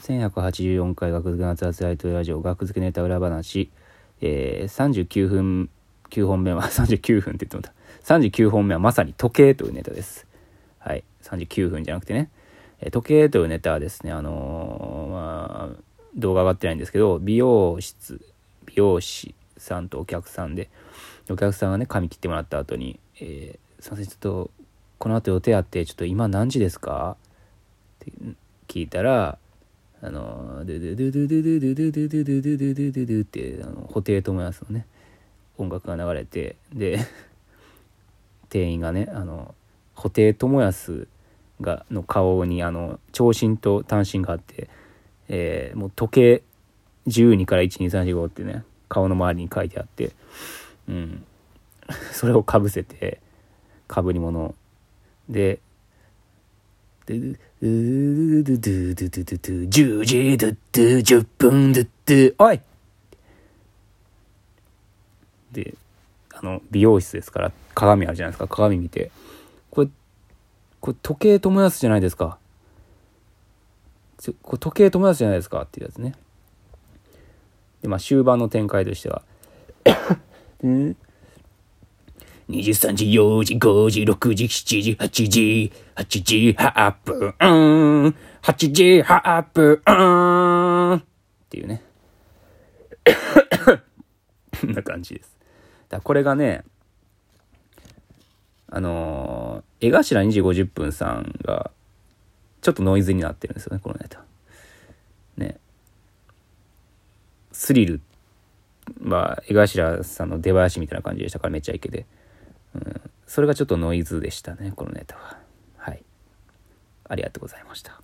1184回学付け夏熱ライトラジオ学付けネタ裏話、えー、39分9本目は 39分って言ってもた39本目はまさに時計というネタです。はい。39分じゃなくてね、えー、時計というネタはですねあのー、まあ動画上がってないんですけど美容室美容師さんとお客さんでお客さんがね髪切ってもらった後に「えー、すいませんちょっとこの後予定あってちょっと今何時ですか?」って聞いたらあのドゥドゥドゥドゥドゥドゥドゥドゥドゥドゥドゥドゥドゥドゥドゥドゥってあの布袋寅泰のね音楽が流れてで店員がねあの布袋寅泰がの顔にあの長身と短身があって、えー、もう時計12から12345ってね顔の周りに書いてあって、うん、それをかぶせてかぶり物。でドゥドゥドゥドゥドゥドゥドゥ10時ドゥドゥ10分ドゥドゥおい！であの美容室ですから鏡あるじゃないですか鏡見て。これこれ時計友達じゃないですか。これ時計友達じゃないですか？っていうやつね。でまあ終盤の展開としては。うん。23時、4時、5時、6時、7時、8時、8時、8分、8時、8分、っていうね。こんな感じです。だこれがね、あのー、江頭2時50分さんが、ちょっとノイズになってるんですよね、このネタ。ね。スリルは、江頭さんの出囃子みたいな感じでしたから、めっちゃイケで。それがちょっとノイズでしたねこのネタは。はい。ありがとうございました。